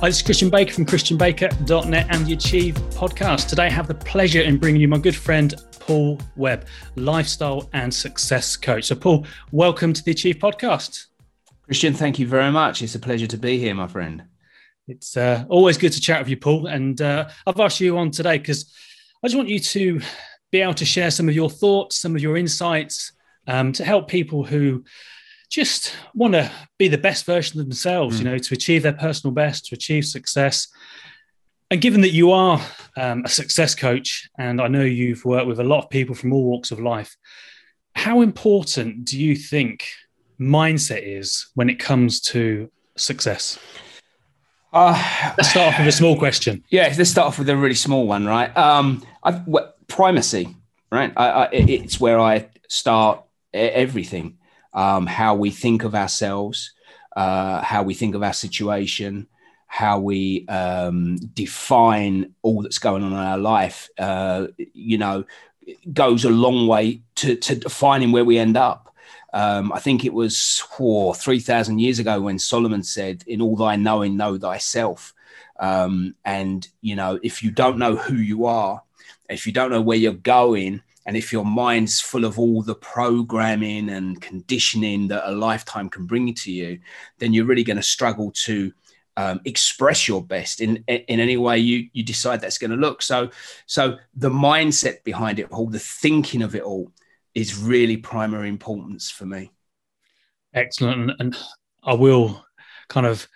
Hi, this is Christian Baker from christianbaker.net and the Achieve podcast. Today I have the pleasure in bringing you my good friend Paul Webb, lifestyle and success coach. So, Paul, welcome to the Achieve podcast. Christian, thank you very much. It's a pleasure to be here, my friend. It's uh, always good to chat with you, Paul. And uh, I've asked you on today because I just want you to be able to share some of your thoughts, some of your insights um, to help people who just want to be the best version of themselves, mm. you know, to achieve their personal best, to achieve success. And given that you are um, a success coach, and I know you've worked with a lot of people from all walks of life, how important do you think mindset is when it comes to success? Uh, let's start off with a small question. Yeah, let's start off with a really small one, right? Um, I've, primacy, right? I, I, it's where I start everything um, how we think of ourselves, uh, how we think of our situation, how we um, define all that's going on in our life, uh, you know, goes a long way to, to defining where we end up. Um, I think it was oh, 3,000 years ago when Solomon said, In all thy knowing, know thyself. Um, and, you know, if you don't know who you are, if you don't know where you're going, and if your mind's full of all the programming and conditioning that a lifetime can bring to you, then you're really going to struggle to um, express your best in in any way you you decide that's going to look. So so the mindset behind it all, the thinking of it all, is really primary importance for me. Excellent, and I will kind of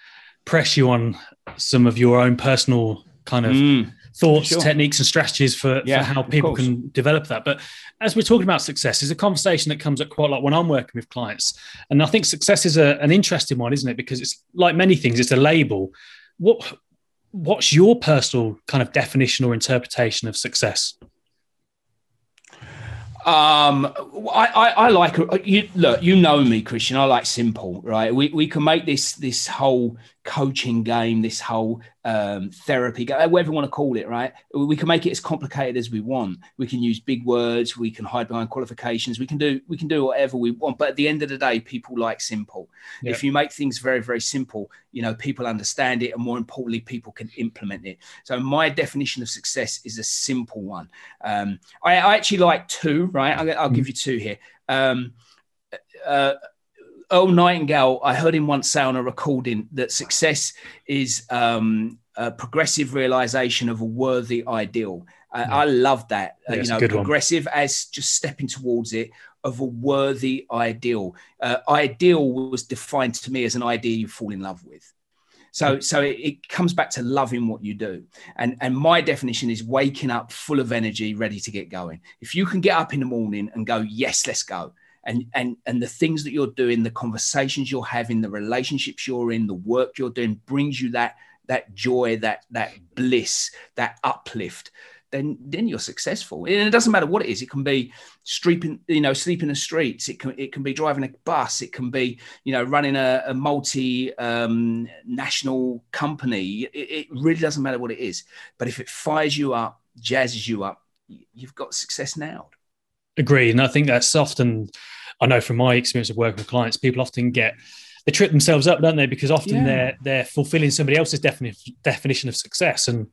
press you on some of your own personal kind of mm thoughts, sure. techniques, and strategies for, yeah, for how people can develop that. But as we're talking about success, is a conversation that comes up quite a lot when I'm working with clients. And I think success is a, an interesting one, isn't it? Because it's like many things, it's a label. What what's your personal kind of definition or interpretation of success? Um, I, I, I, like you. Look, you know me, Christian. I like simple, right? We, we can make this this whole coaching game, this whole um, therapy, whatever you want to call it, right? We can make it as complicated as we want. We can use big words. We can hide behind qualifications. We can do we can do whatever we want. But at the end of the day, people like simple. Yep. If you make things very very simple, you know people understand it, and more importantly, people can implement it. So my definition of success is a simple one. Um, I, I, actually like two, right? I'll, I'll give mm. you two here. Um, uh, Earl Nightingale, I heard him once say on a recording that success is um, a progressive realization of a worthy ideal. Uh, yeah. I love that. Uh, you know, progressive one. as just stepping towards it of a worthy ideal. Uh, ideal was defined to me as an idea you fall in love with. So, so it, it, comes back to loving what you do. And, and my definition is waking up full of energy, ready to get going. If you can get up in the morning and go, yes, let's go and and and the things that you're doing the conversations you're having the relationships you're in the work you're doing brings you that that joy that that bliss that uplift then then you're successful. And it doesn't matter what it is. It can be sleeping you know sleeping in the streets. It can it can be driving a bus. It can be you know running a, a multi um, national company. It, it really doesn't matter what it is. But if it fires you up jazzes you up you've got success now. Agree, and I think that's often, I know from my experience of working with clients, people often get they trip themselves up, don't they? Because often yeah. they're they're fulfilling somebody else's defini- definition of success, and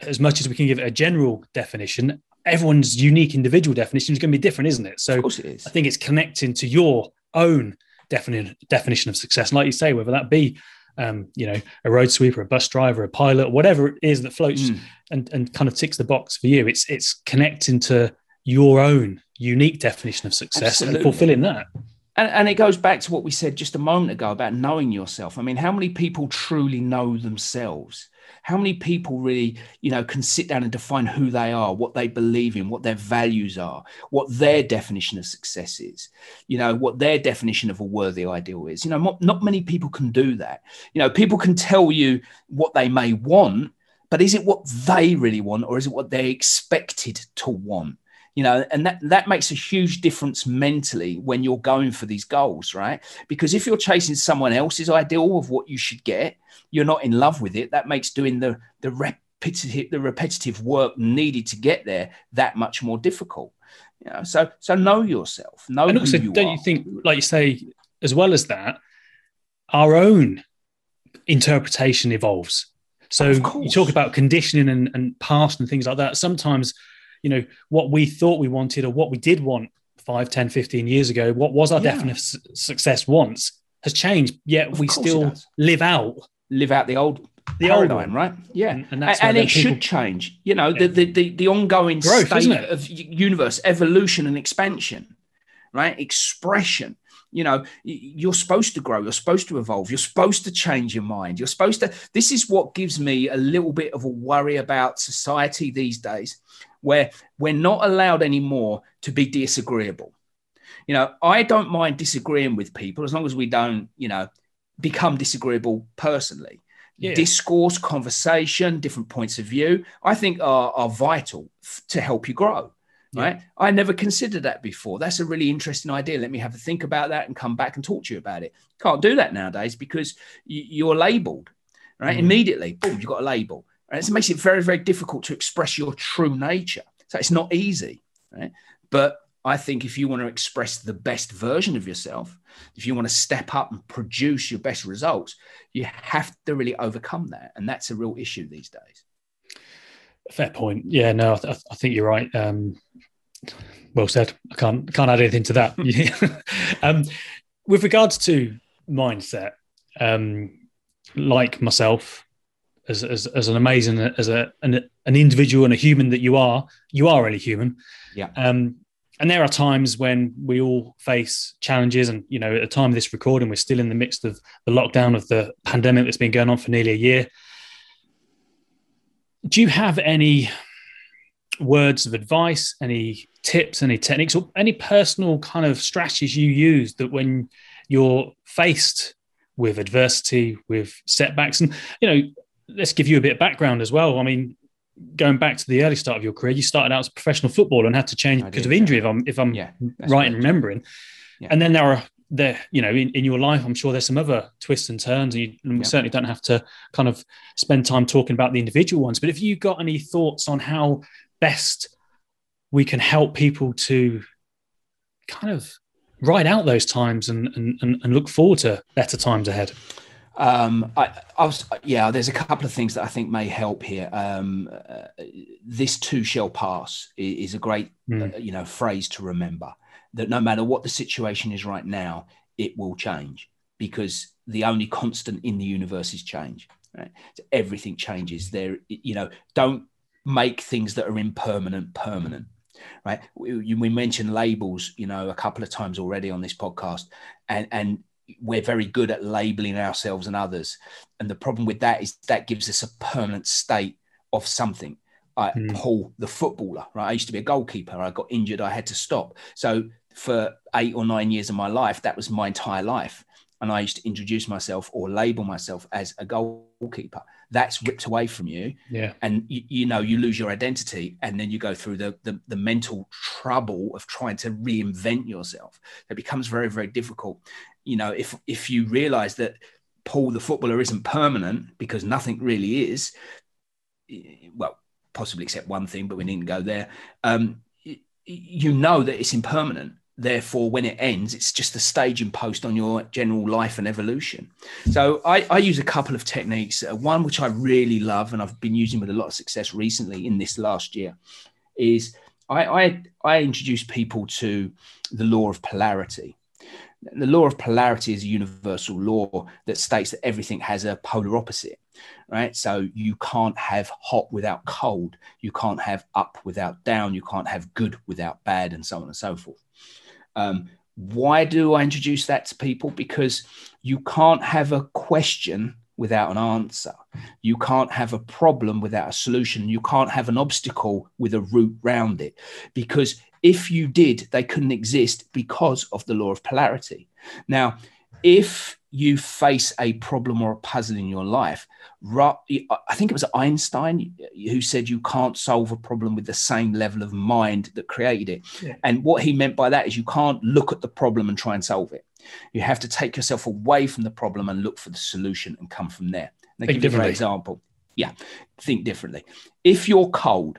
as much as we can give it a general definition, everyone's unique individual definition is going to be different, isn't it? So it I think it's connecting to your own definition definition of success, and like you say, whether that be um, you know, a road sweeper, a bus driver, a pilot, whatever it is that floats mm. and, and kind of ticks the box for you. It's it's connecting to your own unique definition of success Absolutely. and fulfilling that. And, and, it goes back to what we said just a moment ago about knowing yourself. I mean, how many people truly know themselves? How many people really, you know, can sit down and define who they are, what they believe in, what their values are, what their definition of success is, you know, what their definition of a worthy ideal is? You know, not, not many people can do that. You know, people can tell you what they may want, but is it what they really want or is it what they're expected to want? You know and that that makes a huge difference mentally when you're going for these goals right because if you're chasing someone else's ideal of what you should get you're not in love with it that makes doing the the repetitive the repetitive work needed to get there that much more difficult you know so so know yourself know and also you don't are. you think like you say as well as that our own interpretation evolves. So you talk about conditioning and, and past and things like that. Sometimes, you know, what we thought we wanted or what we did want 5, 10, 15 years ago, what was our yeah. definite success once has changed, yet of we still live out. Live out the old the paradigm, right? Yeah, and, and, and it people... should change. You know, yeah. the, the, the the ongoing Growth, state of universe, evolution, and expansion, right? Expression. You know, you're supposed to grow. You're supposed to evolve. You're supposed to change your mind. You're supposed to. This is what gives me a little bit of a worry about society these days, where we're not allowed anymore to be disagreeable. You know, I don't mind disagreeing with people as long as we don't, you know, become disagreeable personally yeah. discourse, conversation, different points of view, I think are, are vital f- to help you grow. Right. Yeah. I never considered that before. That's a really interesting idea. Let me have a think about that and come back and talk to you about it. Can't do that nowadays because y- you're labeled, right? Mm. Immediately, boom, you've got a label. Right? It makes it very, very difficult to express your true nature. So it's not easy, right? But I think if you want to express the best version of yourself, if you want to step up and produce your best results, you have to really overcome that. And that's a real issue these days. Fair point. Yeah, no, I, th- I think you're right. Um, well said. I can't can't add anything to that. um, with regards to mindset, um, like myself, as, as, as an amazing as a an, an individual and a human that you are, you are really human. Yeah. Um, and there are times when we all face challenges and you know at the time of this recording we're still in the midst of the lockdown of the pandemic that's been going on for nearly a year do you have any words of advice any tips any techniques or any personal kind of strategies you use that when you're faced with adversity with setbacks and you know let's give you a bit of background as well i mean going back to the early start of your career, you started out as a professional footballer and had to change I because did, of injury, yeah. if I'm if I'm yeah, right in remembering. Yeah. And then there are there, you know, in, in your life, I'm sure there's some other twists and turns, and, you, and we certainly don't have to kind of spend time talking about the individual ones. But if you got any thoughts on how best we can help people to kind of ride out those times and and, and look forward to better times ahead. Um, I, I, was, yeah, there's a couple of things that I think may help here. Um, uh, this too shall pass is a great, mm. uh, you know, phrase to remember that no matter what the situation is right now, it will change because the only constant in the universe is change. Right? So everything changes there. You know, don't make things that are impermanent permanent right we, we mentioned labels you know a couple of times already on this podcast and and we're very good at labeling ourselves and others. And the problem with that is that gives us a permanent state of something. I, mm. Paul, the footballer, right? I used to be a goalkeeper. I got injured. I had to stop. So for eight or nine years of my life, that was my entire life. And I used to introduce myself or label myself as a goalkeeper. That's ripped away from you. Yeah. And you, you know, you lose your identity and then you go through the, the, the mental trouble of trying to reinvent yourself. It becomes very, very difficult you know, if if you realize that Paul the footballer isn't permanent because nothing really is, well, possibly except one thing, but we needn't go there. Um, you know that it's impermanent. Therefore, when it ends, it's just a staging post on your general life and evolution. So, I, I use a couple of techniques. Uh, one which I really love and I've been using with a lot of success recently in this last year is I, I, I introduce people to the law of polarity. The law of polarity is a universal law that states that everything has a polar opposite right? So you can't have hot without cold. You can't have up without down. You can't have good without bad and so on and so forth um, why do i introduce that to people? Because you can't have a question without an answer. You can't have a problem without a solution. You can't have an obstacle with a route round it. Because if you did, they couldn't exist because of the law of polarity. Now, if you face a problem or a puzzle in your life, I think it was Einstein who said you can't solve a problem with the same level of mind that created it. Yeah. And what he meant by that is you can't look at the problem and try and solve it. You have to take yourself away from the problem and look for the solution and come from there. And give you an example. Yeah, think differently. If you're cold,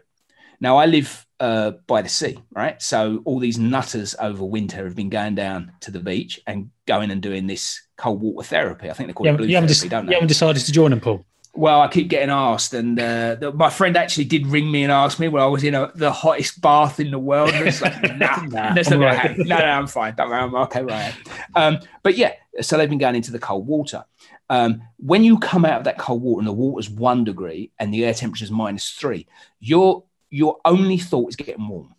now I live uh, by the sea, right? So all these nutters over winter have been going down to the beach and going and doing this cold water therapy. I think they call You it blue you haven't therapy, just- don't you haven't decided to join them, Paul. Well, I keep getting asked, and uh, the, my friend actually did ring me and ask me where I was in a, the hottest bath in the world. And it's like, nah, Nah, that's not right. No, no, I'm fine. Don't worry, I'm okay where am. Um, but yeah, so they've been going into the cold water. Um, when you come out of that cold water and the water's one degree and the air temperature is minus three, your your only thought is getting warm.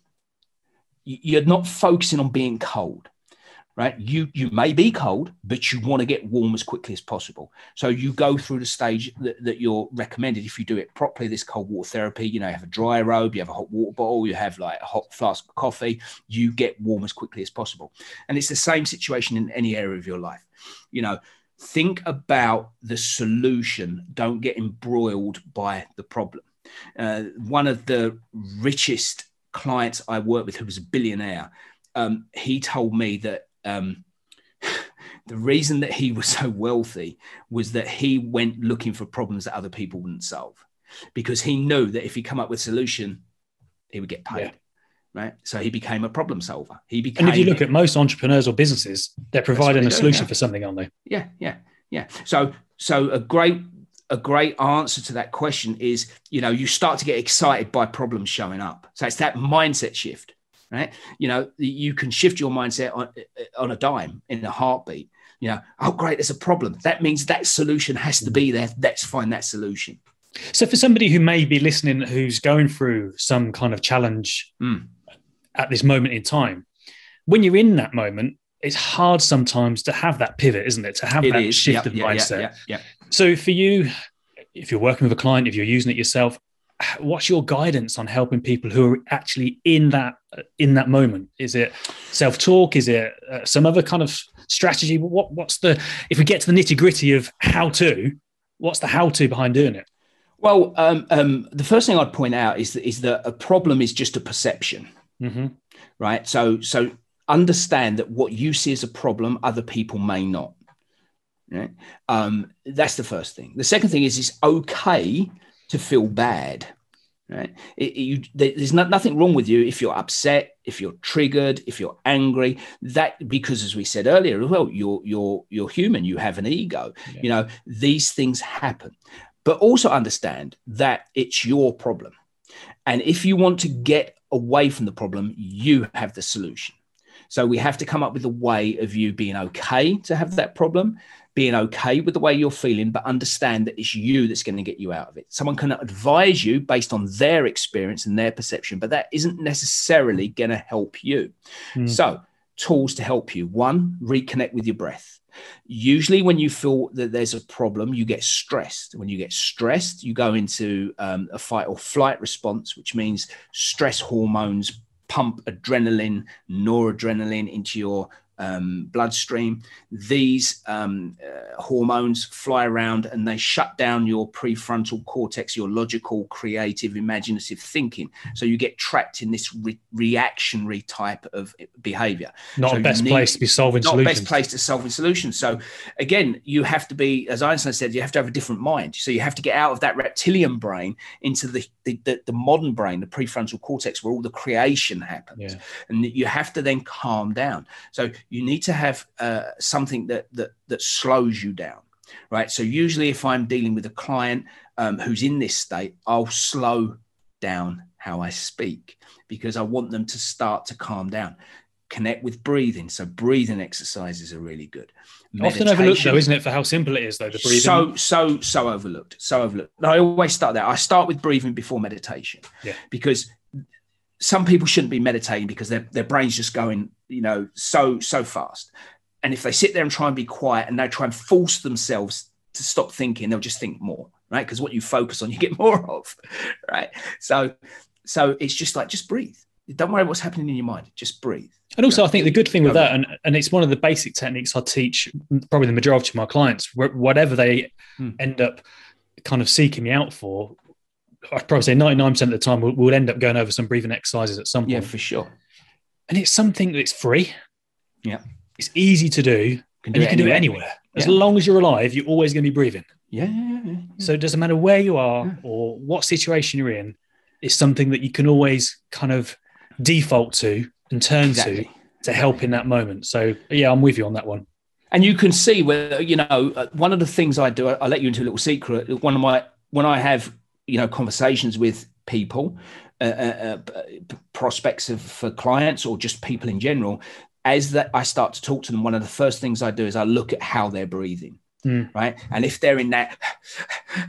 You- You're not focusing on being cold, right? You you may be cold, but you want to get warm as quickly as possible. So you go through the stage that, that you're recommended if you do it properly. This cold water therapy, you know, you have a dry robe, you have a hot water bottle, you have like a hot flask of coffee. You get warm as quickly as possible, and it's the same situation in any area of your life. You know, think about the solution. Don't get embroiled by the problem. Uh, one of the richest clients I worked with, who was a billionaire, um, he told me that um, the reason that he was so wealthy was that he went looking for problems that other people wouldn't solve because he knew that if he come up with a solution, he would get paid. Yeah. Right. So he became a problem solver. He became And if you look at most entrepreneurs or businesses, they're providing a solution yeah. for something, aren't they? yeah yeah yeah so so a great a great answer to that question is you know you start to get excited by problems showing up. So it's that mindset shift right? You know you can shift your mindset on, on a dime in a heartbeat. You know oh great there's a problem. That means that solution has to be there. Let's find that solution. So, for somebody who may be listening who's going through some kind of challenge Mm. at this moment in time, when you're in that moment, it's hard sometimes to have that pivot, isn't it? To have it that is shift Yep, of yeah, mindset. yeah, yeah. So, for you, if you're working with a client, if you're using it yourself, what's your guidance on helping people who are actually in that in that moment? Is it self talk? Is it uh, some other kind of strategy? What what's the if we get to the nitty gritty of how to? What's the how to behind doing it? well um, um, the first thing i'd point out is that, is that a problem is just a perception Mm-hmm. right? So so understand that what you see as a problem, other people may not. Right? Um, that's the first thing. The second thing is it's okay to feel bad. Right? It- it- you, there's not, nothing wrong with you if you're upset, if you're triggered, if you're angry. That because, as we said earlier as well, you're you're you're human. You have an ego. Yeah. You know these things happen, but also understand that it's your problem. And if you want to get away from the problem, you have the solution. So we have to come up with a way of you being okay to have that problem, being okay with the way you're feeling, but understand that it's you that's going to get you out of it. Someone can advise you based on their experience and their perception, but that isn't necessarily going to help you. Mm. So, tools to help you one, reconnect with your breath. Usually, when you feel that there's a problem, you get stressed. When you get stressed, you go into um, a fight or flight response, which means stress hormones pump adrenaline, noradrenaline into your um, bloodstream. These um, uh, hormones fly around and they shut down your prefrontal cortex, your logical, creative, imaginative thinking. So you get trapped in this re- reactionary type of behavior Not So a best need- place to be solving not solutions. best place to solving solutions. So again, you have to be, as Einstein said, you have to have a different mind. So you have to get out of that reptilian brain into the the, the, the modern brain, the prefrontal cortex, where all the creation happens, Yeah. and you have to then calm down. So you need to have uh, something that that that slows you down. Right. So usually, if I'm dealing with a client um, who's in this state, I'll slow down how I speak because I want them to start to calm down. Connect with breathing. So breathing exercises are really good. Often overlooked, though, isn't it, for how simple it is, though, the breathing? so so so overlooked. So overlooked. I always start there. I start with breathing before meditation. Yeah. Because some people shouldn't be meditating because their their brain's just going, you know, so so fast. And if they sit there and try and be quiet and they try and force themselves to stop thinking, they'll just think more, right? Because what you focus on, you get more of, right? So so it's just like just breathe. Don't worry what's happening in your mind. Just breathe. And also, I think the good thing with that, and, and it's one of the basic techniques I teach probably the majority of my clients, whatever they Hmm. end up kind of seeking me out for, I'd probably say 99% of the time we'll, we'll end up going over some breathing exercises at some point. Yeah, for sure. And it's something that's free. Yeah. It's easy to do, Can and you can do it anywhere. As Yeah. long as you're alive, you're always going to be breathing. Yeah, yeah, yeah. So it doesn't matter where you are or what situation you're in, it's something that you can always kind of default to and turn exactly. to to help in that moment. So yeah, I'm with you on that one. And you can see where you know uh, one of the things I do. I let you into a little secret. One of my when I have you know conversations with people, uh, uh, uh prospects of, for clients or just people in general, as that I start to talk to them, one of the first things I do is I look at how they're breathing. Mm. Right. And if they're in that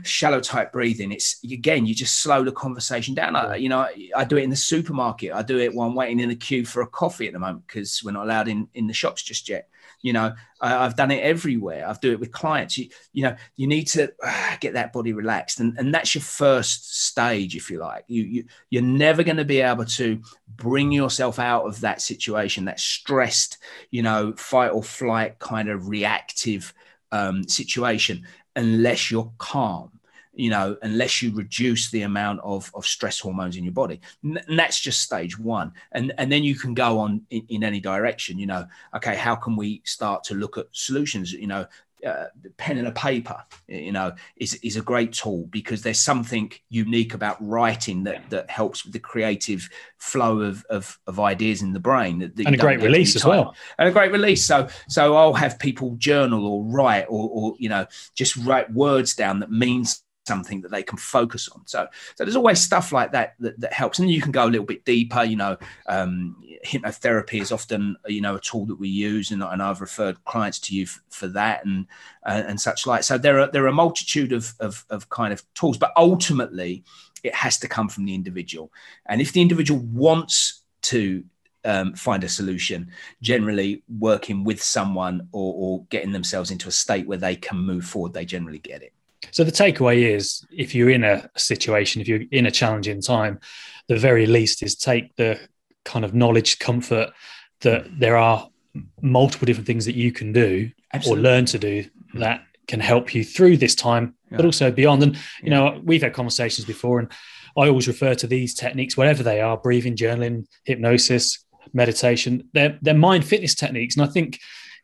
shallow type breathing, it's again, you just slow the conversation down. I, you know, I, I, do it in the supermarket. I do it while I'm waiting in the queue for a coffee at the moment because we're not allowed in, in the shops just yet. You know, I, have done it everywhere. I've do it with clients. You, you know, you need to uh, get that body relaxed. And, and that's your first stage, if you like. You, you, you're never going to be able to bring yourself out of that situation, that stressed, you know, fight or flight kind of reactive um, situation unless you're calm you know unless you reduce the amount of, of stress hormones in your body and that's just stage one and and then you can go on in, in any direction you know okay how can we start to look at solutions you know uh, pen and a paper, you know, is is a great tool because there's something unique about writing that that helps with the creative flow of of, of ideas in the brain. That, that and a great release as well. And a great release. So so I'll have people journal or write or or you know just write words down that means something that they can focus on. So, so there's always stuff like that that, that helps, and you can go a little bit deeper. You know, um, hypnotherapy is often you know a tool that we use, and, and I've referred clients to you f- for that and uh, and such like. So there are there are a multitude of, of of kind of tools, but ultimately it has to come from the individual, and if the individual wants to um, find a solution, generally working with someone or, or getting themselves into a state where they can move forward, they generally get it. So the takeaway is if you're in a situation, if you're in a challenging time, the very least is take the kind of knowledge, comfort that hmm. there are multiple different things that you can do Absolutely. or learn to do hmm. that can help you through this time, yeah. but also beyond. And, you know, we've had conversations before, and I always refer to these techniques, whatever they are breathing, journaling, hypnosis, meditation, they're, they're mind fitness techniques. And I think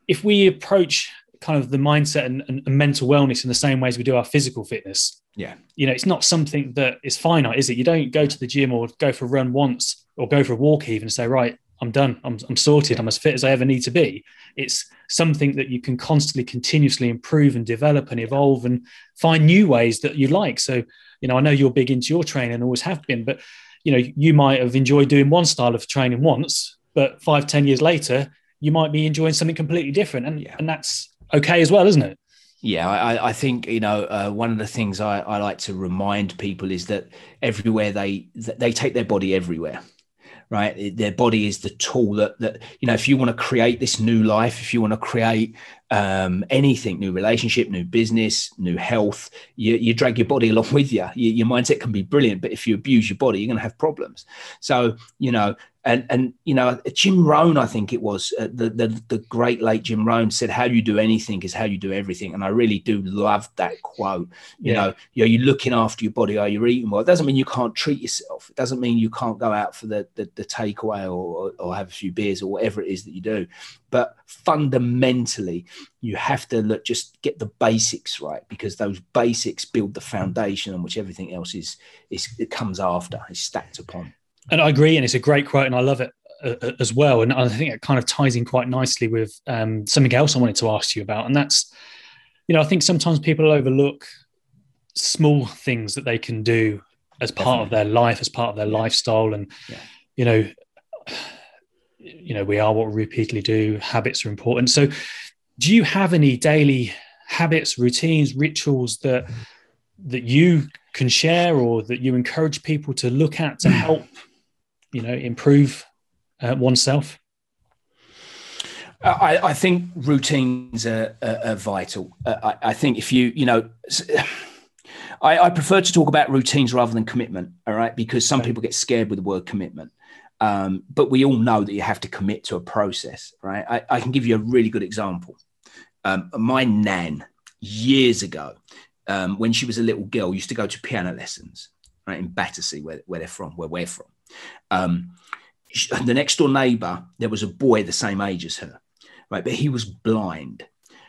if we approach kind of the mindset and, and, and, mental wellness in the same way as we do our physical fitness. Yeah. You know, it's not something that is finite, is it? You don't go to the gym or go for a run once or go for a walk even and say, right, I'm done. I'm, I'm sorted. I'm as fit as I ever need to be. It's something that you can constantly, continuously improve and develop and evolve and find new ways that you like. So, you know, I know you're big into your training and always have been, but, you know, you might have enjoyed doing one style of training once, but five, ten years later, you might be enjoying something completely different. And, yeah. and that's okay as well, isn't it? Yeah, I, I think you know uh, one of the things I, I like to remind people is that everywhere they they take their body everywhere right their body is the tool that that you know if you want to create this new life if you want to create um, anything new relationship new business new health you, you drag your body along with you. you your mindset can be brilliant but if you abuse your body you're going to have problems so you know and and you know Jim Rohn, I think it was uh, the, the the great late Jim Rohn said, "How you do anything is how you do everything," and I really do love that quote. You yeah. know, you know, you're looking after your body, are you eating well? It doesn't mean you can't treat yourself. It doesn't mean you can't go out for the the, the takeaway or, or have a few beers or whatever it is that you do. But fundamentally, you have to look just get the basics right because those basics build the foundation on which everything else is is it comes after, is stacked upon. And I agree, and it's a great quote, and I love it uh, uh, as well. And I think it kind of ties in quite nicely with um, something else I wanted to ask you about, and that's, you know, I think sometimes people overlook small things that they can do as part Definitely. of their life, as part of their yeah. lifestyle, and yeah. you know, you know, we are what we repeatedly do. Habits are important. So, do you have any daily habits, routines, rituals that that you can share, or that you encourage people to look at to help you know improve uh, oneself? I, I, think routines are, are, are vital. Uh, I, I, think if you, you know, I, I, prefer to talk about routines rather than commitment. All right, because some people get scared with the word commitment. Um, but we all know that you have to commit to a process, right? I, can give you a really good example. Um, my nan years ago, um, when she was a little girl, used to go to piano lessons, right in Battersea, where, where they're from, where we're from. Um, the next door neighbor, there was a boy the same age as her, right? But he was blind.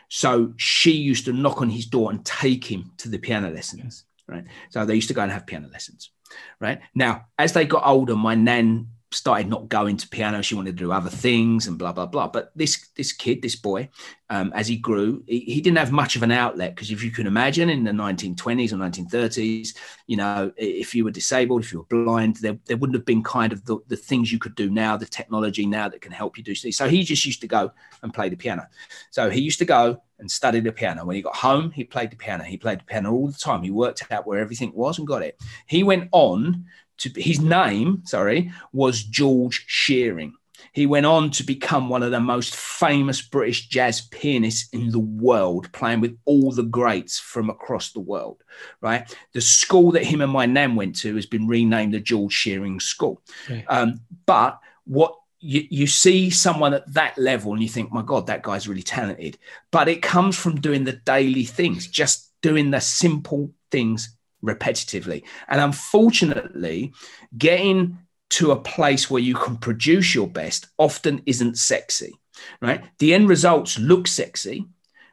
So she used to knock on his door and take him to the piano lessons, right? So they used to go and have piano lessons. right? Now, as they got older, my nan started not going to piano. She wanted to do other things and blah blah blah. But this this kid, this boy, um, as he grew, he, he, didn't have much of an outlet because if you can imagine, in the 1920s or 1930s, you know, if you were disabled, if you were blind, there, there wouldn't have been kind of the, the things you could do now, the technology now that can help you do things. So he just used to go and play the piano. So he used to go and study the piano. When he got home, he played the piano. He played the piano all the time. He worked out where everything was and got it. He went on to his name, sorry, was George Shearing. He went on to become one of the most famous British jazz pianists in the world, playing with all the greats from across the world. Right, the school that him and my nan went to has been renamed the George Shearing School. Um, but what you, you see someone at that level and you think, my God, that guy's really talented. But it comes from doing the daily things, just doing the simple things repetitively. And unfortunately, getting to a place where you can produce your best often isn't sexy, right? The end results look sexy,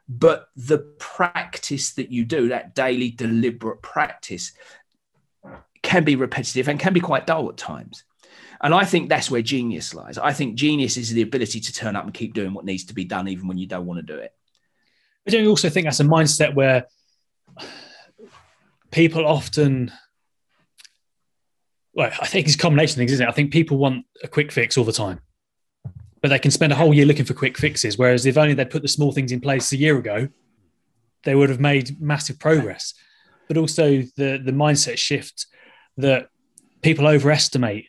but the practice that you do, that daily deliberate practice, can be repetitive and can be quite dull at times. And I think that's where genius lies. I think genius is the ability to turn up and keep doing what needs to be done, even when you don't want to do it. But don't you also think that's a mindset where people often well, I think it's a combination of things, isn't it? I think people want a quick fix all the time, but they can spend a whole year looking for quick fixes. Whereas if only they'd put the small things in place a year ago, they would have made massive progress. But also the the mindset shift that people overestimate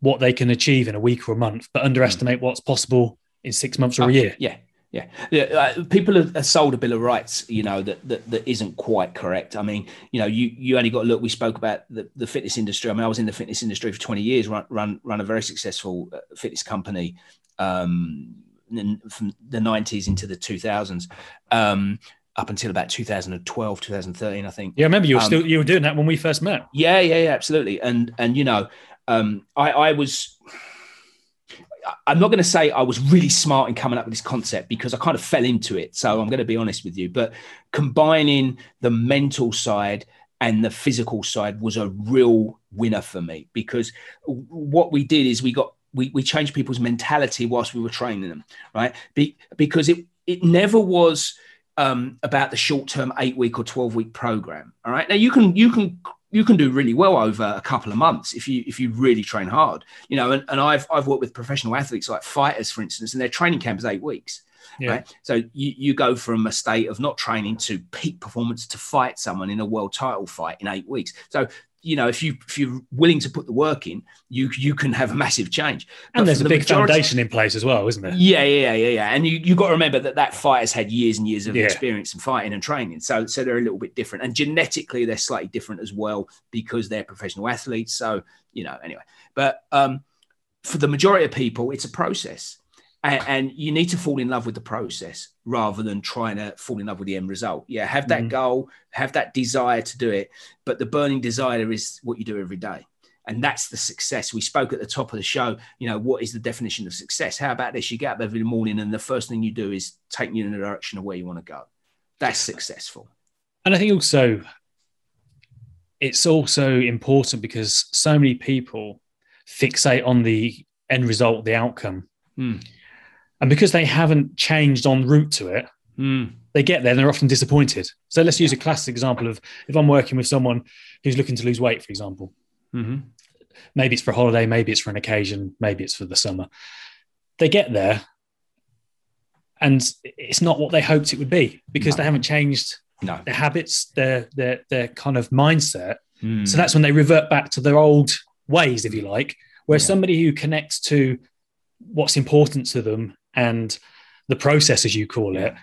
what they can achieve in a week or a month, but underestimate mm. what's possible in six months or a oh, year. Yeah, yeah, yeah. Uh, people are, sold a bill of rights, you know, that, that that isn't quite correct. I mean, you know, you you only got to look. We spoke about the, the fitness industry. I mean, I was in the fitness industry for twenty years. Run run run a very successful uh, fitness company um, from the nineties into the two thousands. Um, up until about 2012 2013 i think yeah i remember you were um, still you were doing that when we first met yeah yeah yeah absolutely and and you know um i i was I'm not going to say I was really smart in coming up with this concept because I kind of fell into it. So I'm going to be honest with you. But combining the mental side and the physical side was a real winner for me because what we did is we got we, we changed people's mentality whilst we were training them, right? Be, because it it never was um, about the short term eight week or twelve week program. All right, now you can you can you can do really well over a couple of months if you if you really train hard you know and, and i've i've worked with professional athletes like fighters for instance and their training camp is eight weeks yeah. right so you, you go from a state of not training to peak performance to fight someone in a world title fight in eight weeks so you know, if you if you're willing to put the work in, you you can have a massive change. But and there's a the big majority, foundation in place as well, isn't there? Yeah, yeah, yeah, yeah. And you you got to remember that that fighter's had years and years of yeah. experience in fighting and training, so so they're a little bit different. And genetically, they're slightly different as well because they're professional athletes. So you know, anyway. But um, for the majority of people, it's a process and, and, you need to fall in love with the process rather than trying to fall in love with the end result. Yeah, have that mm-hmm. goal, have that desire to do it, but the burning desire is what you do every day. And that's the success. We spoke at the top of the show, you know, what is the definition of success? How about this? You get up every morning and the first thing you do is take you in the direction of where you want to go. That's successful. And I think also it's also important because so many people fixate on the end result, the outcome. Mm. And because they haven't changed en route to it, mm. they get there and they're often disappointed. So let's use a classic example of if I'm working with someone who's looking to lose weight, for example. Mm-hmm. Maybe it's for a holiday, maybe it's for an occasion, maybe it's for the summer. They get there and it's not what they hoped it would be because no. they haven't changed no. their habits, their their their kind of mindset. Mm. So that's when they revert back to their old ways, if you like. Where yeah. somebody who connects to what's important to them and the process, as you call it,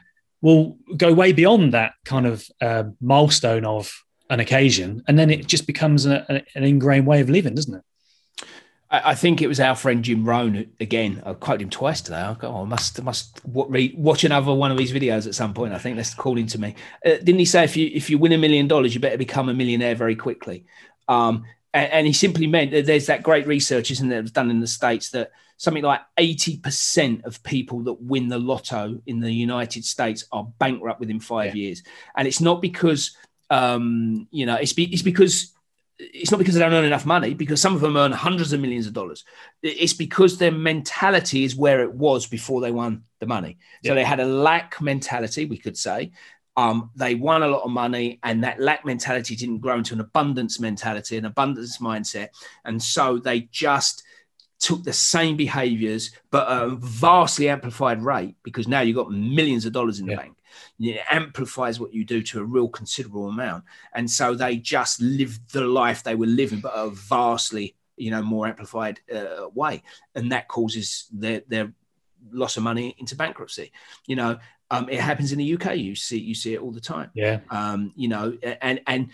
will go way beyond that kind of uh, milestone of an occasion, and then it just becomes a, a, an ingrained way of living, doesn't it? I think it was our friend Jim Rohn again. I quoted him twice today. I go, oh, I must must watch another one of these videos at some point. I think that's calling to me. Uh, didn't he say if you if you win a million dollars, you better become a millionaire very quickly? Um, and, and, he simply meant that there's that great research, isn't there, done in the states that something like 80% of people that win the lotto in the United States are bankrupt within five yeah. years. And it's not because, um, you know, it's, be, it's because it's not because they don't earn enough money, because some of them earn hundreds of millions of dollars. It's because their mentality is where it was before they won the money. So yeah. they had a lack mentality, we could say. Um, they won a lot of money, and that lack mentality didn't grow into an abundance mentality, an abundance mindset. And so they just took the same behaviors, but a vastly amplified rate because now you've got millions of dollars in the yeah. bank it amplifies what you do to a real considerable amount. And so they just lived the life they were living, but a vastly, you know, more amplified uh, way. And that causes their, their loss of money into bankruptcy. You know, um, it happens in the UK. You see, you see it all the time. Yeah. Um, you know, and, and,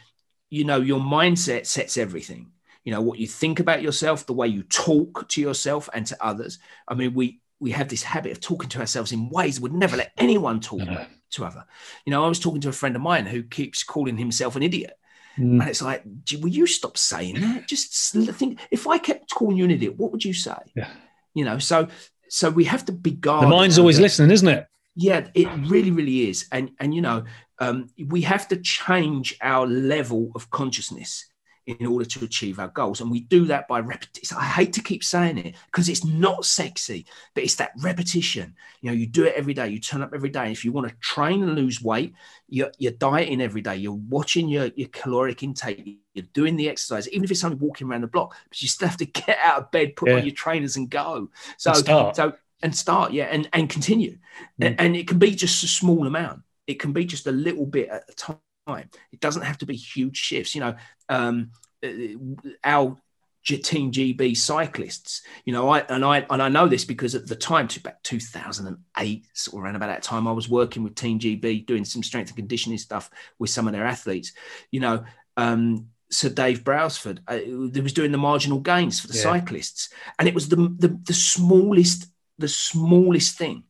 you know, your mindset sets everything you know what you think about yourself the way you talk to yourself and to others i mean we we have this habit of talking to ourselves in ways we would never let anyone talk no to other. You know, I was talking to a friend of mine who keeps calling himself an idiot. Mm. And it's like, will you stop saying that? Just think, if I kept calling you an idiot, what would you say? Yeah. You know, so so we have to be guarded. The mind's always listening, isn't it? Yeah, it really, really is. And and you know, um, we have to change our level of consciousness in order to achieve our goals. And we do that by repetition. I hate to keep saying it because it's not sexy, but it's that repetition. You know, you do it every day, you turn up every day. If you want to train and lose weight, you're, you're dieting every day, you're watching your, your caloric intake, you're doing the exercise, even if it's only walking around the block, but you still have to get out of bed, put yeah. on your trainers and go. So, and so, and start, yeah, and, and continue. Mm. And, and it can be just a small amount. It can be just a little bit at a time time. It doesn't have to be huge shifts. You know, um, uh, our Team GB cyclists, you know, I and I and I know this because at the time, to back 2008, sort of around about that time, I was working with Team GB doing some strength and conditioning stuff with some of their athletes. You know, um, Sir Dave Brailsford, uh, was doing the marginal gains for the yeah. cyclists, and it was the, the the smallest the smallest thing.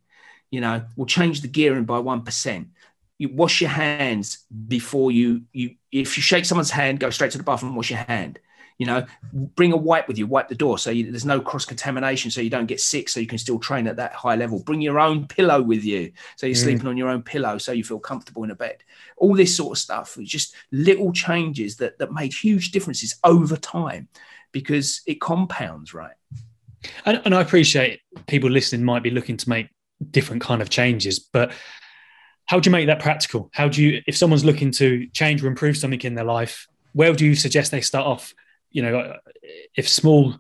You know, will change the gearing by one percent you wash your hands before you you if you shake someone's hand go straight to the bathroom and wash your hand you know bring a wipe with you wipe the door so you, there's no cross contamination so you don't get sick so you can still train at that high level. Bring your own pillow with you so you're mm. sleeping on your own pillow so you feel comfortable in a bed. All this sort of stuff just little changes that that made huge differences over time because it compounds right? And, and i appreciate people listening might be looking to make different kind of changes but how do you make that practical? How do you, if someone's looking to change or improve something in their life, where do you suggest they start off? You know, if small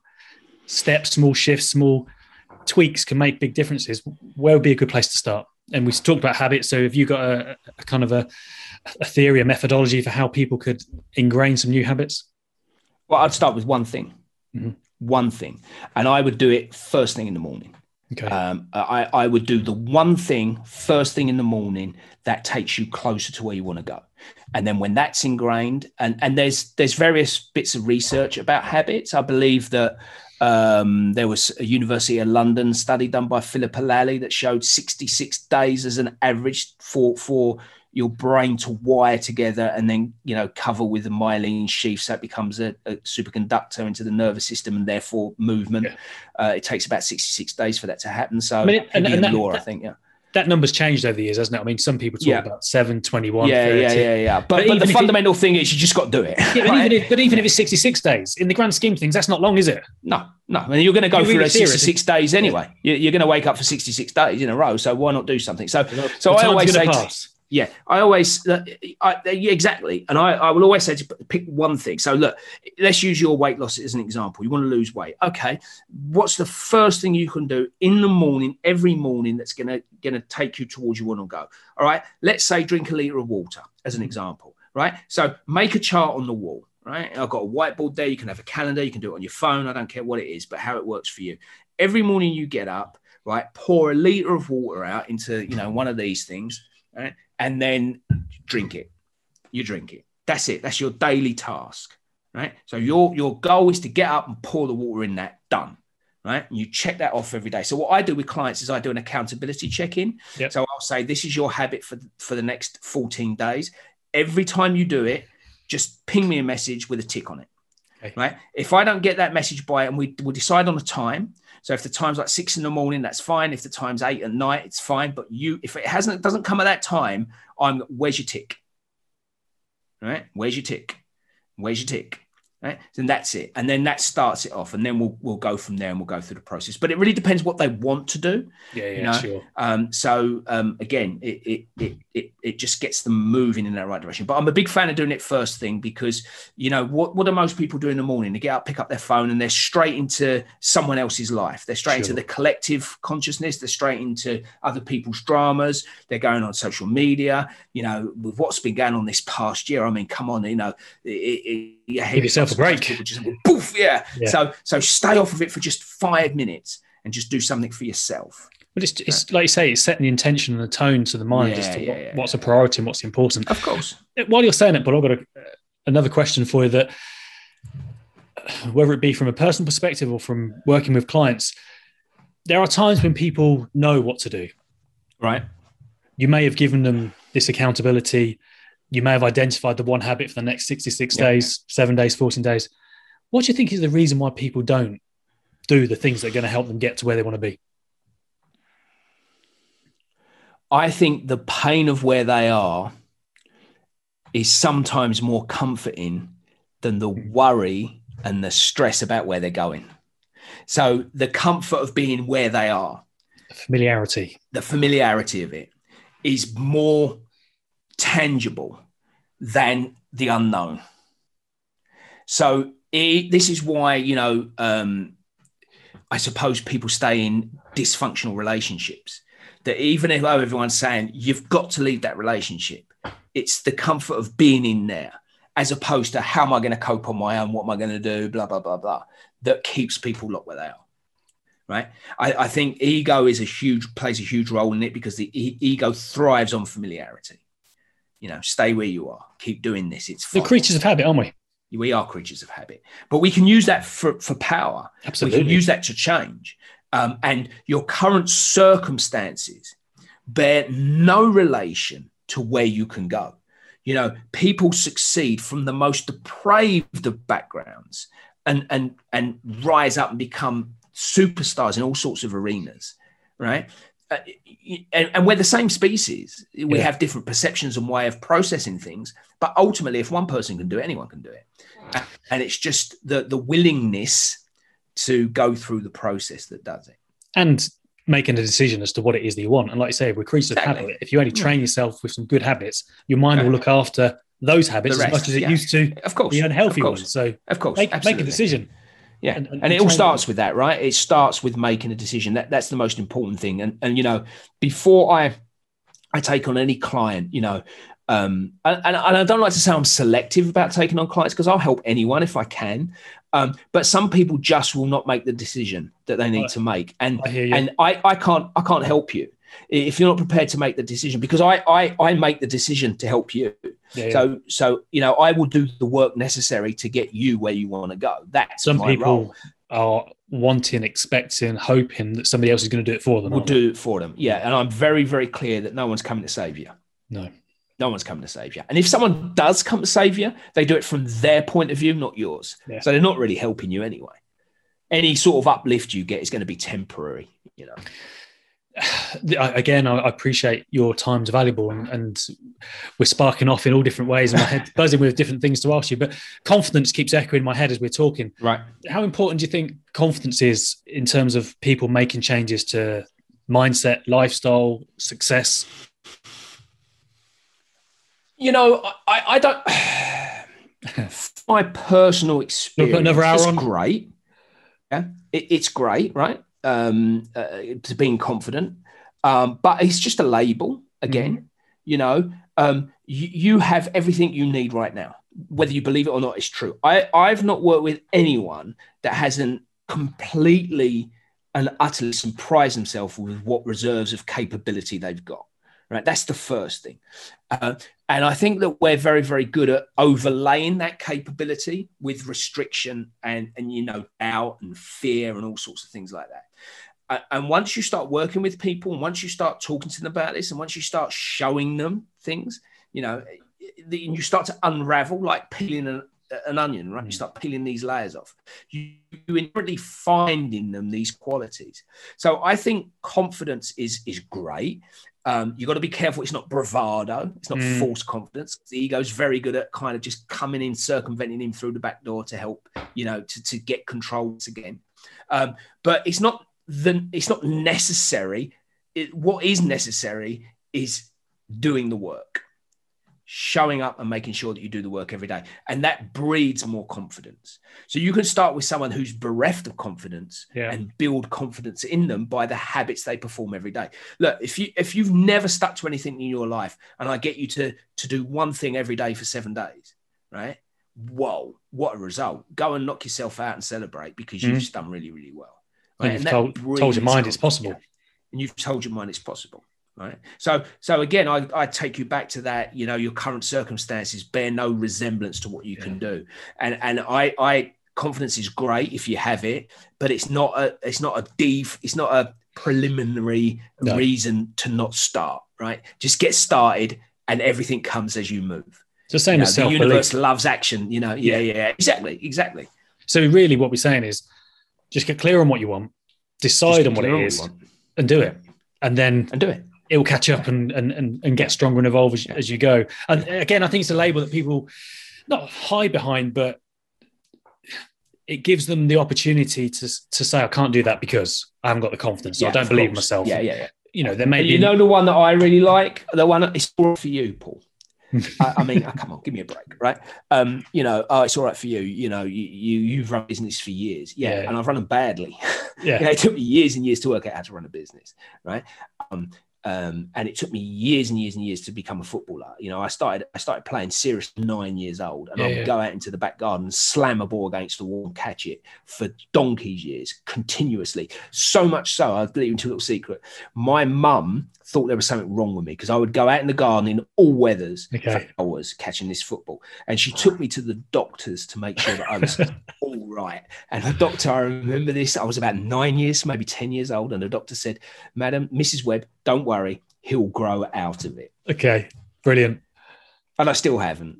steps, small shifts, small tweaks can make big differences, where would be a good place to start? And we talked about habits. So, have you got a, a kind of a, a theory, a methodology for how people could ingrain some new habits? Well, I'd start with one thing, mm-hmm. one thing, and I would do it first thing in the morning. Okay. Um, I, I would do the one thing first thing in the morning that takes you closer to where you want to go. And then when that's ingrained, and, and there's there's various bits of research about habits. I believe that um, there was a University of London study done by Philip Lally that showed 66 days as an average for for your brain to wire together and then you know cover with the myelin sheath so it becomes a, a superconductor into the nervous system and therefore movement yeah. uh, it takes about 66 days for that to happen so I mean, and, and that, law, that, i think yeah that number's changed over the years, hasn't it? I mean, some people talk yeah. about 7, 21, yeah, 30. Yeah, yeah, yeah. But, but, but the fundamental it, thing is you just got to do it. Yeah, but, even if, but even if it's 66 days, in the grand scheme of things, that's not long, is it? No, no. I mean, you're going to go through really 66 days anyway. Yeah. You're going to wake up for 66 days in a row. So why not do something? So, so I always say, pass. Yeah, I always, uh, I, yeah, exactly. And I, I will always say to pick one thing. So, look, let's use your weight loss as an example. You want to lose weight. Okay. What's the first thing you can do in the morning, every morning, that's going to going to take you towards you want to go? All right. Let's say drink a liter of water as an example. Right. So, make a chart on the wall. Right. I've got a whiteboard there. You can have a calendar. You can do it on your phone. I don't care what it is, but how it works for you. Every morning you get up, right, pour a liter of water out into, you know, one of these things. Right and then drink it. You drink it. That's it. That's your daily task, right? So your your goal is to get up and pour the water in that. Done, right? And you check that off every day. So what I do with clients is I do an accountability check in. Yep. So I'll say this is your habit for for the next 14 days. Every time you do it, just ping me a message with a tick on it. Okay. Right. If I don't get that message by and we will decide on a time. So if the time's like six in the morning, that's fine. If the time's eight at night, it's fine. But you, if it hasn't, it doesn't come at that time, I'm where's your tick? Right? Where's your tick? Where's your tick? Right? Then that's it, and then that starts it off, and then we'll we'll go from there and we'll go through the process. But it really depends what they want to do. Yeah, yeah, you know? sure. Um, so um, again, it, it it it it just gets them moving in that right direction. But I'm a big fan of doing it first thing because you know what what do most people do in the morning? They get up, pick up their phone, and they're straight into someone else's life. They're straight Sure. into the collective consciousness. They're straight into other people's dramas. They're going on social media. You know, with what's been going on this past year. I mean, come on, you know, it, it, head Give yourself a break. Just poof, yeah. Yeah. So so stay off of it for just five minutes and just do something for yourself. But it's, it's like you say, it's setting the intention and the tone to the mind as to yeah, what, yeah, what's a priority and what's important. Of course. While you're saying it, but I've got a, another question for you that whether it be from a personal perspective or from working with clients, there are times when people know what to do. Right. You may have given them this accountability. You may have identified the one habit for the next 66 Yeah. days, seven days, 14 days. What do you think is the reason why people don't do the things that are going to help them get to where they want to be? I think the pain of where they are is sometimes more comforting than the hmm. worry and the stress about where they're going. So the comfort of being where they are, the Familiarity. the familiarity of it is more tangible than the unknown. So it, this is why, you know, um, I suppose people stay in dysfunctional relationships. That even if oh, everyone's saying you've got to leave that relationship, it's the comfort of being in there as opposed to how am I going to cope on my own? What am I going to do? Blah, blah, blah, blah. That keeps people locked where they are. Right. I, I think ego is a huge plays a huge role in it because the e- ego thrives on familiarity. You know, stay where you are, keep doing this. It's The creatures of habit, aren't we? we are creatures of habit, but we can use that for, for power. Absolutely. We can use that to change. Um, and your current circumstances bear no relation to where you can go. You know, people succeed from the most depraved of backgrounds and and and rise up and become superstars in all sorts of arenas, right? Uh, and, and we're the same species. We Yeah. have different perceptions and way of processing things. But ultimately, if one person can do it, anyone can do it. And it's just the the willingness to go through the process that does it. and making a decision as to what it is that you want. And like you say, we're creatures of Exactly. habit. If you only train yourself with some good habits, your mind will look after those habits as much as it yeah. used to Of course, the unhealthy course, ones. So of course, make, make a decision. Yeah, and- and, and- it all starts with that, right? It starts with making a decision. That that's the most important thing. And and you know, before I I take on any client, you know, um, and, and I don't like to say I'm selective about taking on clients because I'll help anyone if I can. Um, but some people just will not make the decision that they need Right. to make, and I and I I can't I can't help you if you're not prepared to make the decision because I I I make the decision to help you. Yeah, yeah. So so you know I will do the work necessary to get you where you want to go. That's some people role. are wanting, expecting, hoping that somebody else is going to do it for them. will do it for them. Yeah, and I'm very very clear that no one's coming to save you. No. No one's coming to save you. And if someone does come to save you, they do it from their point of view, not yours. Yeah. So they're not really helping you anyway. Any sort of uplift you get is going to be temporary. You know. Again, I appreciate your time's valuable, and, and we're sparking off in all different ways. And my head's buzzing with different things to ask you. But confidence keeps echoing in my head as we're talking. Right. How important do you think confidence is in terms of people making changes to mindset, lifestyle, success? You know, I, I don't. my personal experience, another hour on? great. Yeah, it, it's great, right? Um, uh, to being confident, um, but it's just a label again. Mm-hmm. You know, um, you, you have everything you need right now, whether you believe it or not. It's true. I I've not worked with anyone that hasn't completely and utterly surprised themselves with what reserves of capability they've got. Right, that's the first thing. Uh, and I think that we're very, very good at overlaying that capability with restriction and, and you know, doubt and fear and all sorts of things like that. Uh, and once you start working with people, and once you start talking to them about this, and once you start showing them things, you know, the- and you start to unravel like peeling an, an onion, right? You start peeling these layers off. You, you inherently find in them these qualities. So I think confidence is is great. Um, you've got to be careful. It's not bravado. It's not Mm. false confidence. The ego's very good at kind of just coming in, circumventing him through the back door to help, you know, to, to get control again. Um, but it's not the it's not necessary. It, what is necessary is doing the work, showing up and making sure that you do the work every day, and that breeds more confidence. So you can start with someone who's bereft of confidence Yeah. and build confidence in them by the habits they perform every day. Look, if you if you've never stuck to anything in your life, and I get you to to do one thing every day for seven days, right? Whoa, what a result! Go and knock yourself out and celebrate because you've mm-hmm. just done really, really well. And right? you've told, told your mind it's possible. And you've told your mind it's possible right? So so again i, I take you back to that you know your current circumstances bear no resemblance to what you can do. And and i i confidence is great if you have it but it's not a it's not a def it's not a preliminary No. reason to not start right? Just get started and everything comes as you move. It's the same You know, as the universe loves action you know? Yeah yeah. exactly exactly. So really, what we're saying is, just get clear on what you want, decide on what it is it on is, you want. and do it, and then and do it it will catch up and and and, and get stronger and evolve as, as you go. And again, I think it's a label that people not hide behind, but it gives them the opportunity to to say, I can't do that because I haven't got the confidence. or I don't believe course. myself. yeah yeah yeah You know, there may be you know the one that I really like, the one that it's all right for you, Paul. I, I mean, oh, come on, give me a break, right? Um, you know, oh, it's all right for you. You know, you, you you've run business for years, yeah, Yeah. and I've run them badly. yeah. You know, it took me years and years to work out how to run a business, right? Um, um, and it took me years and years and years to become a footballer. You know, I started I started playing serious nine years old, and Yeah, I would yeah. go out into the back garden, slam a ball against the wall, and catch it for donkey's years continuously. So much so, I'll leave you into a little secret. My mum thought there was something wrong with me because I would go out in the garden in all weathers Okay. for hours catching this football, and she took me to the doctors to make sure that I was all right. And the doctor, I remember this, I was about nine years, maybe 10 years old. And the doctor said, Madam, Mrs. Webb, don't worry, he'll grow out of it. Okay. Brilliant. And I still haven't.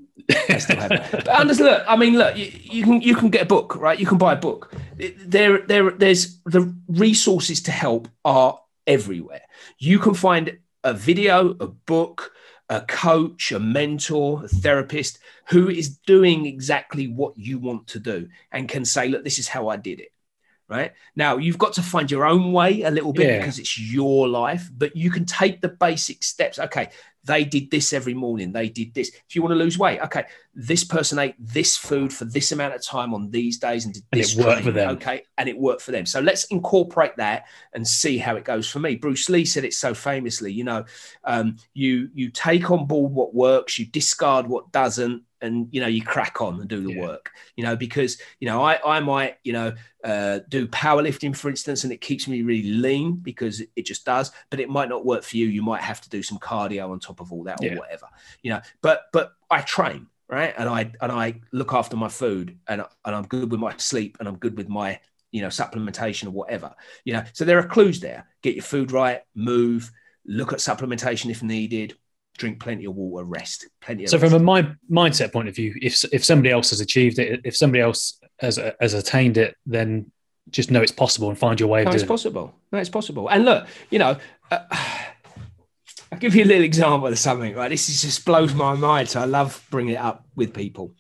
I still haven't. But Anders, look, I mean, look, you, you can you can get a book, right? You can buy a book. There, there, there's the resources to help are everywhere. You can find a video, a book, a coach, a mentor, a therapist who is doing exactly what you want to do and can say, look, this is how I did it. Right now, you've got to find your own way a little bit Yeah. because it's your life, but you can take the basic steps. Okay, they did this every morning. They did this. If you want to lose weight, okay, this person ate this food for this amount of time on these days and did And this. it worked for them. Okay, and it worked for them. So let's incorporate that and see how it goes for me. Bruce Lee said it so famously. You know, um, you you take on board what works, you discard what doesn't, and you know you crack on and do the Yeah. work. You know, because you know I I might you know uh, do powerlifting, for instance, and it keeps me really lean because it just does. But it might not work for you. You might have to do some cardio on top of all that or Yeah. whatever. You know, but but I train right, and I and I look after my food, and and I'm good with my sleep, and I'm good with my you know supplementation or whatever. You know, so there are clues there. Get your food right, move, look at supplementation if needed. Drink plenty of water, rest, plenty of So, rest. from a mind, mindset point of view, if if somebody else has achieved it, if somebody else has has attained it, then just know it's possible and find your way of No, it's doing it. possible. No, it's possible. And look, you know, uh, I'll give you a little example of something, right? This is just blows my mind. So I love bringing it up with people.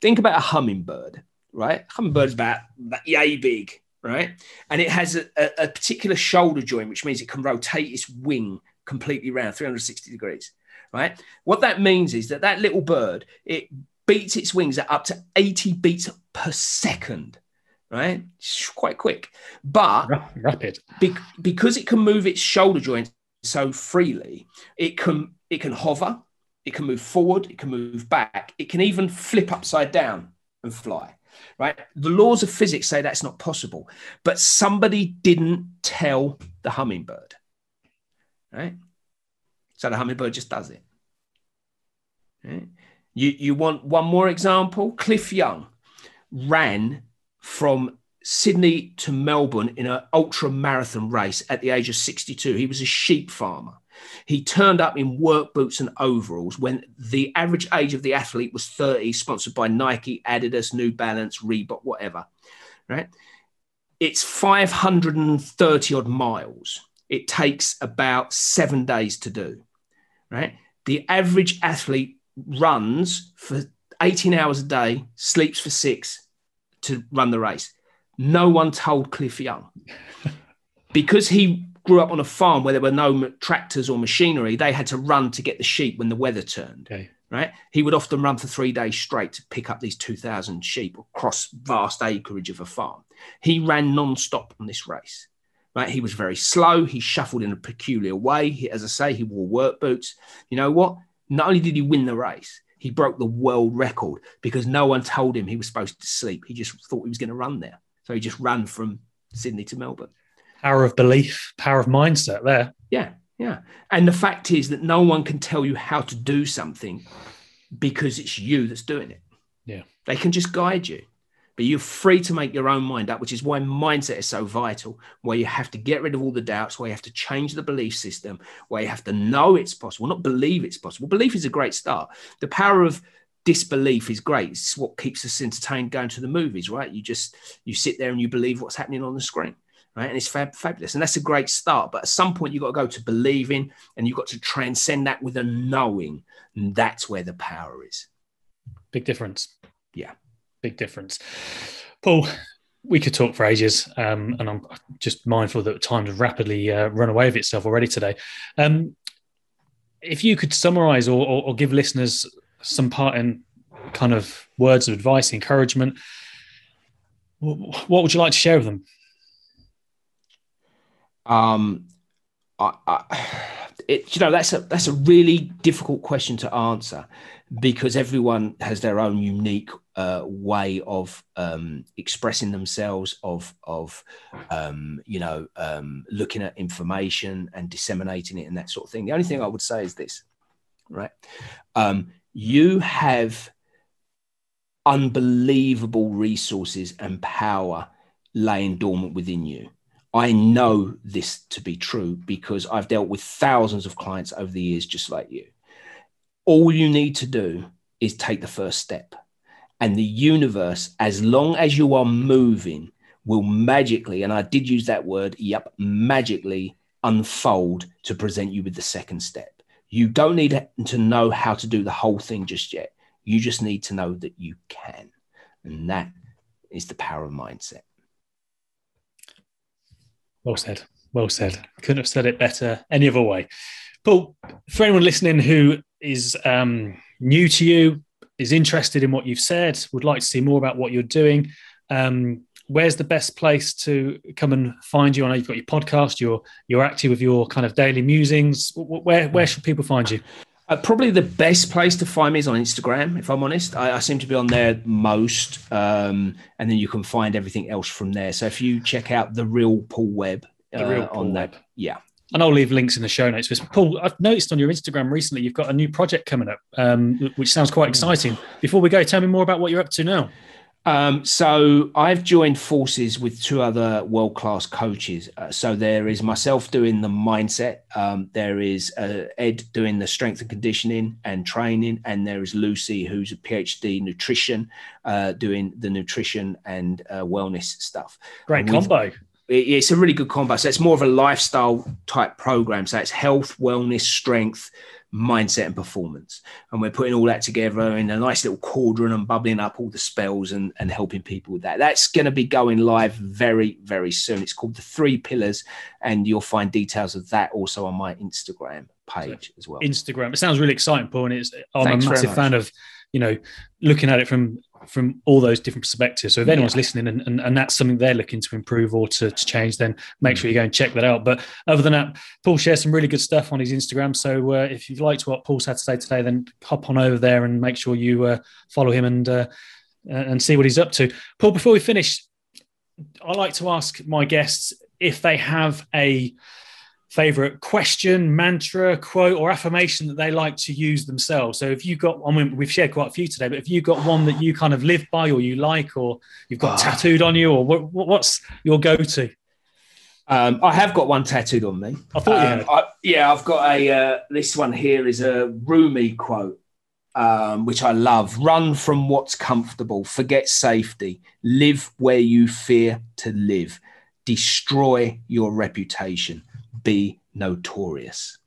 Think about a hummingbird, right? Hummingbird's about yay big, right? And it has a, a, a particular shoulder joint, which means it can rotate its wing completely around 360 degrees, right? What that means is that that little bird, it beats its wings at up to 80 beats per second, right? It's quite quick. But Rapid. be- because it can move its shoulder joint so freely, it can it can hover, it can move forward, it can move back, it can even flip upside down and fly. Right? The laws of physics say that's not possible, but somebody didn't tell the hummingbird. Right? So the hummingbird just does it. Right? You you want one more example? Cliff Young ran from Sydney to Melbourne in an ultra marathon race at the age of 62. He was a sheep farmer. He turned up in work boots and overalls when the average age of the athlete was 30, sponsored by Nike, Adidas, New Balance, Reebok, whatever. Right? It's 530 odd miles. it takes about seven days to do, right? The average athlete runs for 18 hours a day, sleeps for six to run the race. No one told Cliff Young. because he grew up on a farm where there were no tractors or machinery, they had to run to get the sheep when the weather turned. Okay. Right? He would often run for three days straight to pick up these 2,000 sheep across vast acreage of a farm. He ran non-stop on this race. Right? He was very slow. He shuffled in a peculiar way. He, as I say, he wore work boots. You know what? Not only did he win the race, he broke the world record because no one told him he was supposed to sleep. He just thought he was going to run there. So he just ran from Sydney to Melbourne. Power of belief, power of mindset there. Yeah, yeah. And the fact is that no one can tell you how to do something because it's you that's doing it. Yeah. They can just guide you but you're free to make your own mind up, which is why mindset is so vital, where you have to get rid of all the doubts, where you have to change the belief system, where you have to know it's possible, not believe it's possible. Belief is a great start. The power of disbelief is great. It's what keeps us entertained going to the movies, right? You just you sit there and you believe what's happening on the screen. Right. And it's fab- fabulous. And that's a great start. But at some point, you've got to go to believing and you've got to transcend that with a knowing. And that's where the power is. Big difference. Yeah big difference. Paul, we could talk for ages, um, and I'm just mindful that time has rapidly uh, run away of itself already today. Um, if you could summarize or, or, or, give listeners some part in kind of words of advice, encouragement, what would you like to share with them? Um, I, I, it, you know, that's a that's a really difficult question to answer because everyone has their own unique uh, way of um, expressing themselves, of of um, you know um, looking at information and disseminating it and that sort of thing. The only thing I would say is this, right? Um, you have unbelievable resources and power laying dormant within you. I know this to be true because I've dealt with thousands of clients over the years, just like you all you need to do is take the first step. And the universe, as long as you are moving, will magically, and I did use that word, yep, magically unfold to present you with the second step. You don't need to know how to do the whole thing just yet. You just need to know that you can. And that is the power of mindset. Well said. Well said. Couldn't have said it better any other way. Paul, for anyone listening who is um, new to you, is interested in what you've said, would like to see more about what you're doing, um, where's the best place to come and find you? I know you've got your podcast, you're you're active with your kind of daily musings. Where where should people find you? Uh, probably the best place to find me is on Instagram, if I'm honest. I, I seem to be on there most, um, and then you can find everything else from there. So if you check out the real Paul Webb uh, real Paul on Webb. that, yeah, and I'll leave links in the show notes. Paul, I've noticed on your Instagram recently you've got a new project coming up, um, which sounds quite exciting. Before we go, tell me more about what you're up to now. Um, so I've joined forces with two other world class coaches. Uh, so there is myself doing the mindset. Um, there is uh, Ed doing the strength and conditioning and training, and there is Lucy, who's a PhD nutrition, uh, doing the nutrition and uh, wellness stuff. Great combo it's a really good combo. So it's more of a lifestyle type program. So it's health, wellness, strength, mindset, and performance. And we're putting all that together in a nice little cauldron and bubbling up all the spells and, and helping people with that. That's going to be going live very, very soon. It's called the Three Pillars, and you'll find details of that also on my Instagram page as well. Instagram. It sounds really exciting, Paul. And it's I'm Thanks a massive fan of you know looking at it from from all those different perspectives. So if anyone's yeah. listening and, and, and, that's something they're looking to improve or to, to, change, then make sure you go and check that out. But other than that, Paul shares some really good stuff on his Instagram. So uh, if you liked what Paul's had to say today, then hop on over there and make sure you uh, follow him and uh, and see what he's up to. Paul, before we finish, I like to ask my guests if they have a favorite question, mantra, quote, or affirmation that they like to use themselves. So if you've got, I mean, we've shared quite a few today, but if you've got one that you kind of live by or you like, or you've got oh. tattooed on you, or what, what's your go to? Um, I have got one tattooed on me. I thought um, you had. I, yeah, I've got a, uh, this one here is a Rumi quote. Um, which I love. Run from what's comfortable, forget safety, live where you fear to live, destroy your reputation be notorious.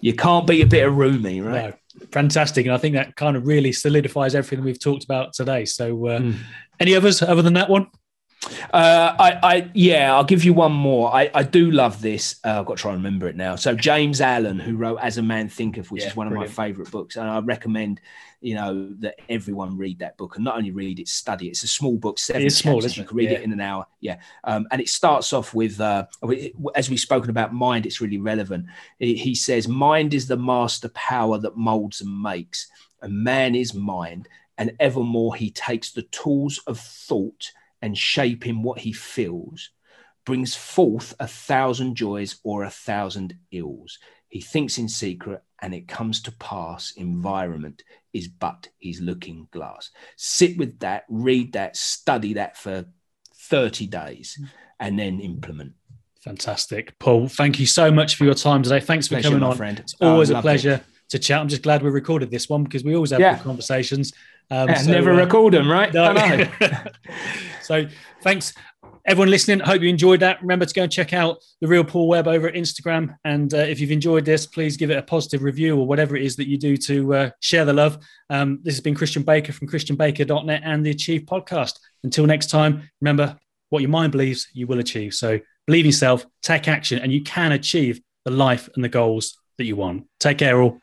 You can't be a bit of Rumi, right? No. Fantastic. And I think that kind of really solidifies everything we've talked about today. So, uh, mm. any others other than that one? Uh, I, I, yeah, I'll give you one more. I, I do love this. Uh, I've got to try and remember it now. So James Allen, who wrote "As a Man Thinketh," which yeah, is one brilliant. of my favourite books, and I recommend, you know, that everyone read that book and not only read it, study it. It's a small book, seven it's small, You can read yeah. it in an hour. Yeah, um, and it starts off with, uh, as we've spoken about mind, it's really relevant. He says, "Mind is the master power that molds and makes, and man is mind, and evermore he takes the tools of thought." And shape him what he feels, brings forth a thousand joys or a thousand ills. He thinks in secret, and it comes to pass. Environment is but his looking glass. Sit with that, read that, study that for 30 days, and then implement. Fantastic. Paul, thank you so much for your time today. Thanks for pleasure, coming on. Friend. It's always oh, a pleasure it. to chat. I'm just glad we recorded this one because we always have yeah. good conversations. Um, so, never uh, record them, right? No. so thanks everyone listening. Hope you enjoyed that. Remember to go and check out the real Paul Webb over at Instagram. And uh, if you've enjoyed this, please give it a positive review or whatever it is that you do to uh, share the love. Um, this has been Christian Baker from ChristianBaker.net and the Achieve podcast. Until next time, remember what your mind believes, you will achieve. So believe in yourself, take action, and you can achieve the life and the goals that you want. Take care, all.